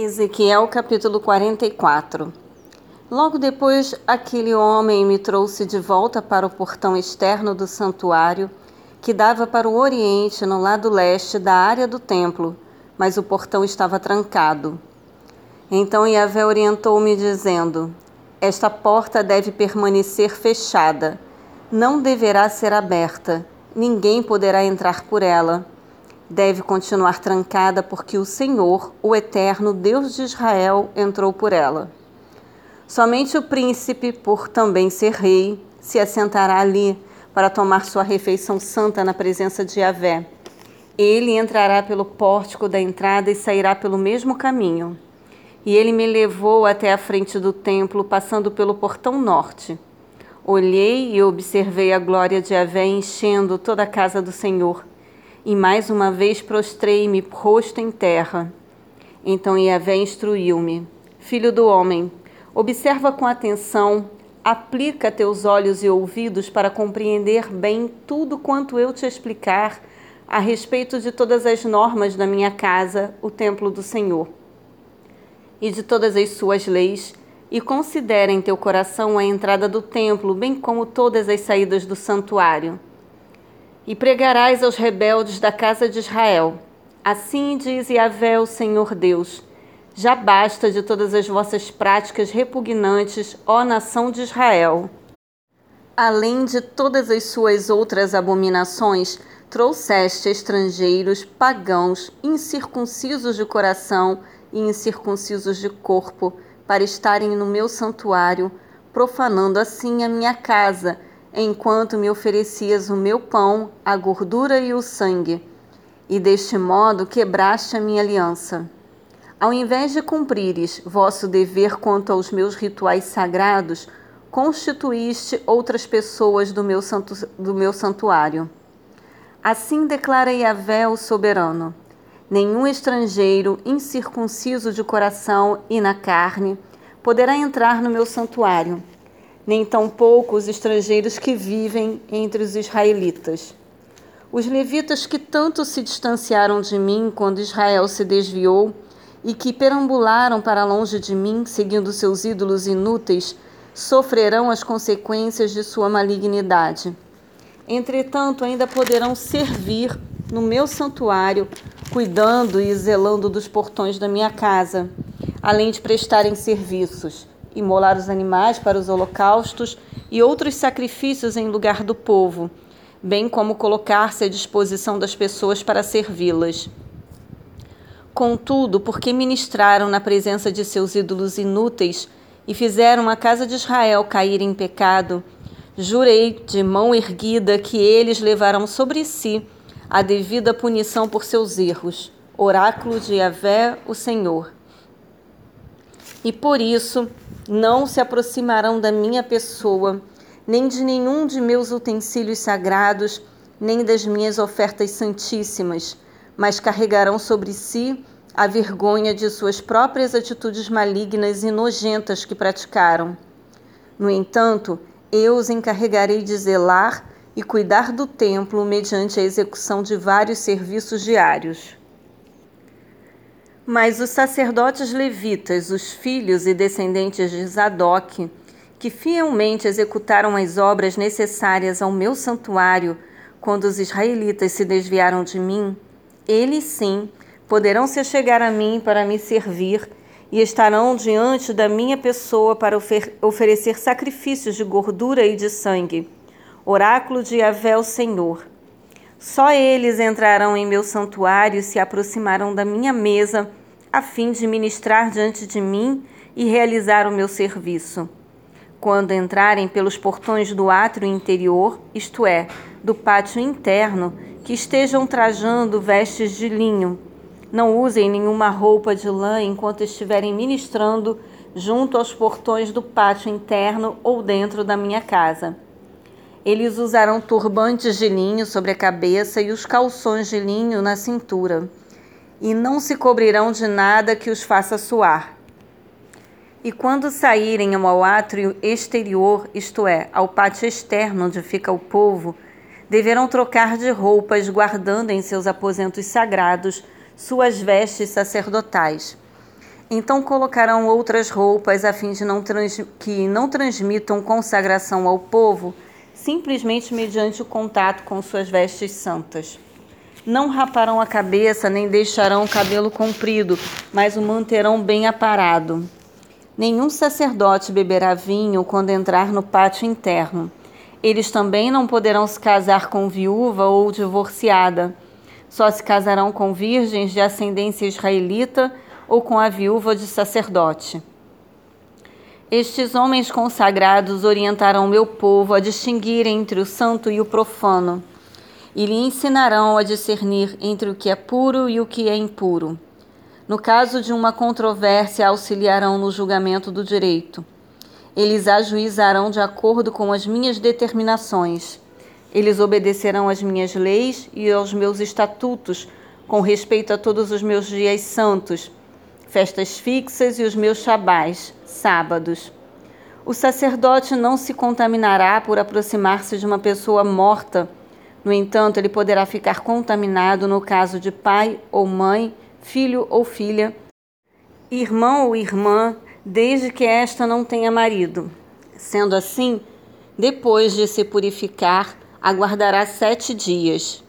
Ezequiel capítulo 44 Logo depois, aquele homem me trouxe de volta para o portão externo do santuário, que dava para o oriente, no lado leste da área do templo, mas o portão estava trancado. Então Yahvé orientou-me, dizendo: Esta porta deve permanecer fechada, não deverá ser aberta, ninguém poderá entrar por ela deve continuar trancada porque o Senhor, o eterno Deus de Israel, entrou por ela. Somente o príncipe, por também ser rei, se assentará ali para tomar sua refeição santa na presença de Yahvé. Ele entrará pelo pórtico da entrada e sairá pelo mesmo caminho. E ele me levou até a frente do templo, passando pelo portão norte. Olhei e observei a glória de Yahvé enchendo toda a casa do Senhor e mais uma vez prostrei-me rosto em terra. Então Yahvé instruiu-me: Filho do homem, observa com atenção, aplica teus olhos e ouvidos para compreender bem tudo quanto eu te explicar a respeito de todas as normas da minha casa, o templo do Senhor, e de todas as suas leis, e considere em teu coração a entrada do templo, bem como todas as saídas do santuário e pregarás aos rebeldes da casa de Israel. Assim diz Yahvé, o Senhor Deus: Já basta de todas as vossas práticas repugnantes, ó nação de Israel. Além de todas as suas outras abominações, trouxeste estrangeiros, pagãos, incircuncisos de coração e incircuncisos de corpo, para estarem no meu santuário, profanando assim a minha casa enquanto me oferecias o meu pão, a gordura e o sangue, e deste modo quebraste a minha aliança. Ao invés de cumprires vosso dever quanto aos meus rituais sagrados, constituíste outras pessoas do meu, santu do meu santuário. Assim declara Yahvé o soberano: Nenhum estrangeiro incircunciso de coração e na carne poderá entrar no meu santuário nem tampouco os estrangeiros que vivem entre os israelitas. Os levitas que tanto se distanciaram de mim quando Israel se desviou e que perambularam para longe de mim, seguindo seus ídolos inúteis, sofrerão as consequências de sua malignidade. Entretanto, ainda poderão servir no meu santuário, cuidando e zelando dos portões da minha casa, além de prestarem serviços imolar os animais para os holocaustos e outros sacrifícios em lugar do povo, bem como colocar-se à disposição das pessoas para servi-las. Contudo, porque ministraram na presença de seus ídolos inúteis e fizeram a casa de Israel cair em pecado, jurei de mão erguida que eles levarão sobre si a devida punição por seus erros. Oráculo de Yahvé, o Senhor. E por isso não se aproximarão da minha pessoa, nem de nenhum de meus utensílios sagrados, nem das minhas ofertas santíssimas, mas carregarão sobre si a vergonha de suas próprias atitudes malignas e nojentas que praticaram. No entanto, eu os encarregarei de zelar e cuidar do templo mediante a execução de vários serviços diários. Mas os sacerdotes levitas, os filhos e descendentes de Zadok, que fielmente executaram as obras necessárias ao meu santuário quando os israelitas se desviaram de mim, eles sim poderão se chegar a mim para me servir e estarão diante da minha pessoa para ofer oferecer sacrifícios de gordura e de sangue. Oráculo de Yahvé, o Senhor. Só eles entrarão em meu santuário e se aproximarão da minha mesa a fim de ministrar diante de mim e realizar o meu serviço. Quando entrarem pelos portões do átrio interior, isto é, do pátio interno, que estejam trajando vestes de linho. Não usem nenhuma roupa de lã enquanto estiverem ministrando junto aos portões do pátio interno ou dentro da minha casa. Eles usarão turbantes de linho sobre a cabeça e os calções de linho na cintura e não se cobrirão de nada que os faça suar. E quando saírem ao átrio exterior, isto é, ao pátio externo onde fica o povo, deverão trocar de roupas, guardando em seus aposentos sagrados suas vestes sacerdotais. Então colocarão outras roupas a fim de não que não transmitam consagração ao povo, simplesmente mediante o contato com suas vestes santas. Não raparão a cabeça, nem deixarão o cabelo comprido, mas o manterão bem aparado. Nenhum sacerdote beberá vinho quando entrar no pátio interno. Eles também não poderão se casar com viúva ou divorciada. Só se casarão com virgens de ascendência israelita ou com a viúva de sacerdote. Estes homens consagrados orientarão meu povo a distinguir entre o santo e o profano, e lhe ensinarão a discernir entre o que é puro e o que é impuro. No caso de uma controvérsia, auxiliarão no julgamento do direito. Eles ajuizarão de acordo com as minhas determinações. Eles obedecerão às minhas leis e aos meus estatutos, com respeito a todos os meus dias santos festas fixas e os meus shabás, sábados. O sacerdote não se contaminará por aproximar-se de uma pessoa morta. No entanto, ele poderá ficar contaminado no caso de pai ou mãe, filho ou filha, irmão ou irmã, desde que esta não tenha marido. Sendo assim, depois de se purificar, aguardará sete dias.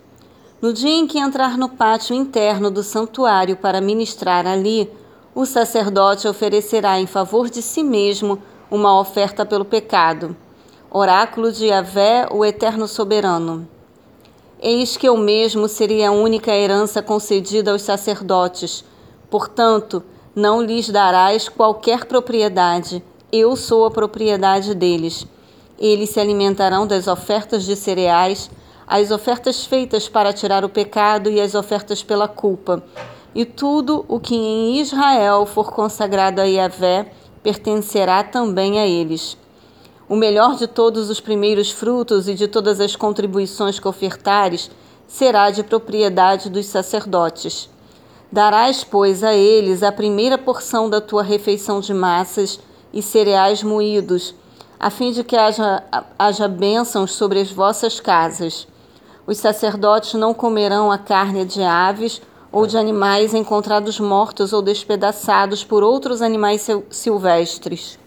No dia em que entrar no pátio interno do santuário para ministrar ali, o sacerdote oferecerá em favor de si mesmo uma oferta pelo pecado. Oráculo de Yahvé, o Eterno Soberano. Eis que eu mesmo seria a única herança concedida aos sacerdotes. Portanto, não lhes darás qualquer propriedade. Eu sou a propriedade deles. Eles se alimentarão das ofertas de cereais, as ofertas feitas para tirar o pecado e as ofertas pela culpa e tudo o que em Israel for consagrado a Yahvé pertencerá também a eles. O melhor de todos os primeiros frutos e de todas as contribuições que ofertares será de propriedade dos sacerdotes. Darás, pois, a eles a primeira porção da tua refeição de massas e cereais moídos, a fim de que haja, haja bênçãos sobre as vossas casas. Os sacerdotes não comerão a carne de aves ou de animais encontrados mortos ou despedaçados por outros animais silvestres.